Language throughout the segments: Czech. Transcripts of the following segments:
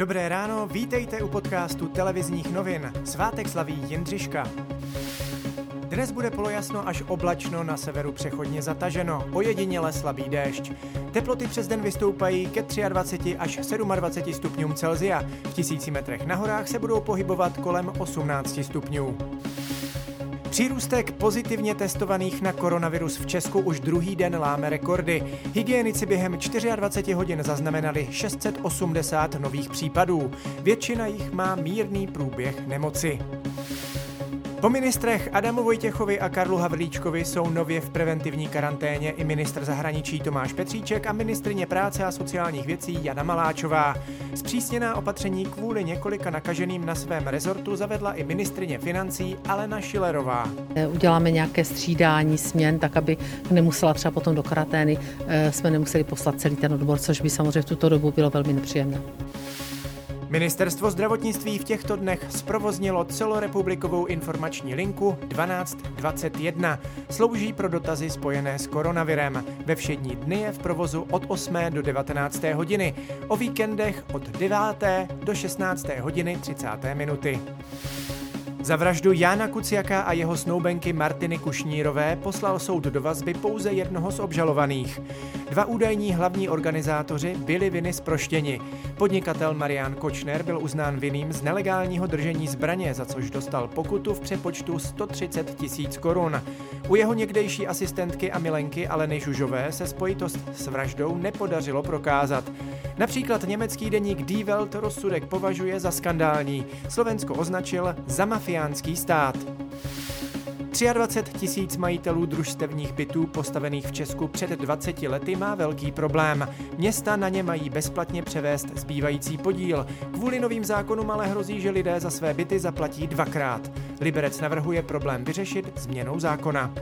Dobré ráno, vítejte u podcastu televizních novin. Svátek slaví Jindřiška. Dnes bude polojasno až oblačno, na severu přechodně zataženo, ojediněle slabý déšť. Teploty přes den vystoupají ke 23 až 27 stupňům Celzia. V tisíci metrech na horách se budou pohybovat kolem 18 stupňů. Přírůstek pozitivně testovaných na koronavirus v Česku už druhý den láme rekordy. Hygienici během 24 hodin zaznamenali 680 nových případů. Většina jich má mírný průběh nemoci. Po ministrech Adamu Vojtěchovi a Karlu Havlíčkovi jsou nově v preventivní karanténě i ministr zahraničí Tomáš Petříček a ministrině práce a sociálních věcí Jana Maláčová. Zpřísněná opatření kvůli několika nakaženým na svém rezortu zavedla i ministrině financí Alena Šilerová. Eh, uděláme nějaké střídání směn, tak aby nemusela třeba potom do karantény, eh, jsme nemuseli poslat celý ten odbor, což by samozřejmě v tuto dobu bylo velmi nepříjemné. Ministerstvo zdravotnictví v těchto dnech zprovoznilo celorepublikovou informační linku 1221. Slouží pro dotazy spojené s koronavirem. Ve všední dny je v provozu od 8. do 19. hodiny, o víkendech od 9. do 16. hodiny 30. minuty. Za vraždu Jána Kuciaka a jeho snoubenky Martiny Kušnírové poslal soud do vazby pouze jednoho z obžalovaných. Dva údajní hlavní organizátoři byli viny zproštěni. Podnikatel Marian Kočner byl uznán vinným z nelegálního držení zbraně, za což dostal pokutu v přepočtu 130 tisíc korun. U jeho někdejší asistentky a milenky Aleny Žužové se spojitost s vraždou nepodařilo prokázat. Například německý deník Die Welt rozsudek považuje za skandální. Slovensko označil za mafiánský stát. 23 tisíc majitelů družstevních bytů postavených v Česku před 20 lety má velký problém. Města na ně mají bezplatně převést zbývající podíl. Kvůli novým zákonům ale hrozí, že lidé za své byty zaplatí dvakrát. Liberec navrhuje problém vyřešit změnou zákona.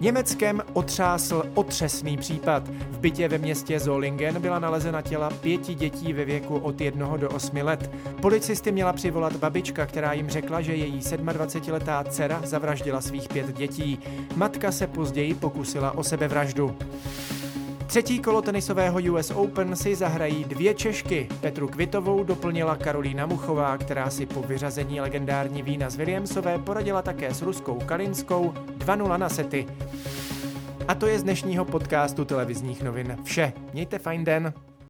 Německem otřásl otřesný případ. Bytě ve městě Zolingen byla nalezena těla pěti dětí ve věku od 1 do 8 let. Policisty měla přivolat babička, která jim řekla, že její 27-letá dcera zavraždila svých pět dětí. Matka se později pokusila o sebevraždu. Třetí kolo tenisového US Open si zahrají dvě Češky. Petru Kvitovou doplnila Karolína Muchová, která si po vyřazení legendární vína z Williamsové poradila také s ruskou Kalinskou 2-0 na sety. A to je z dnešního podcastu televizních novin vše. Mějte fajn den.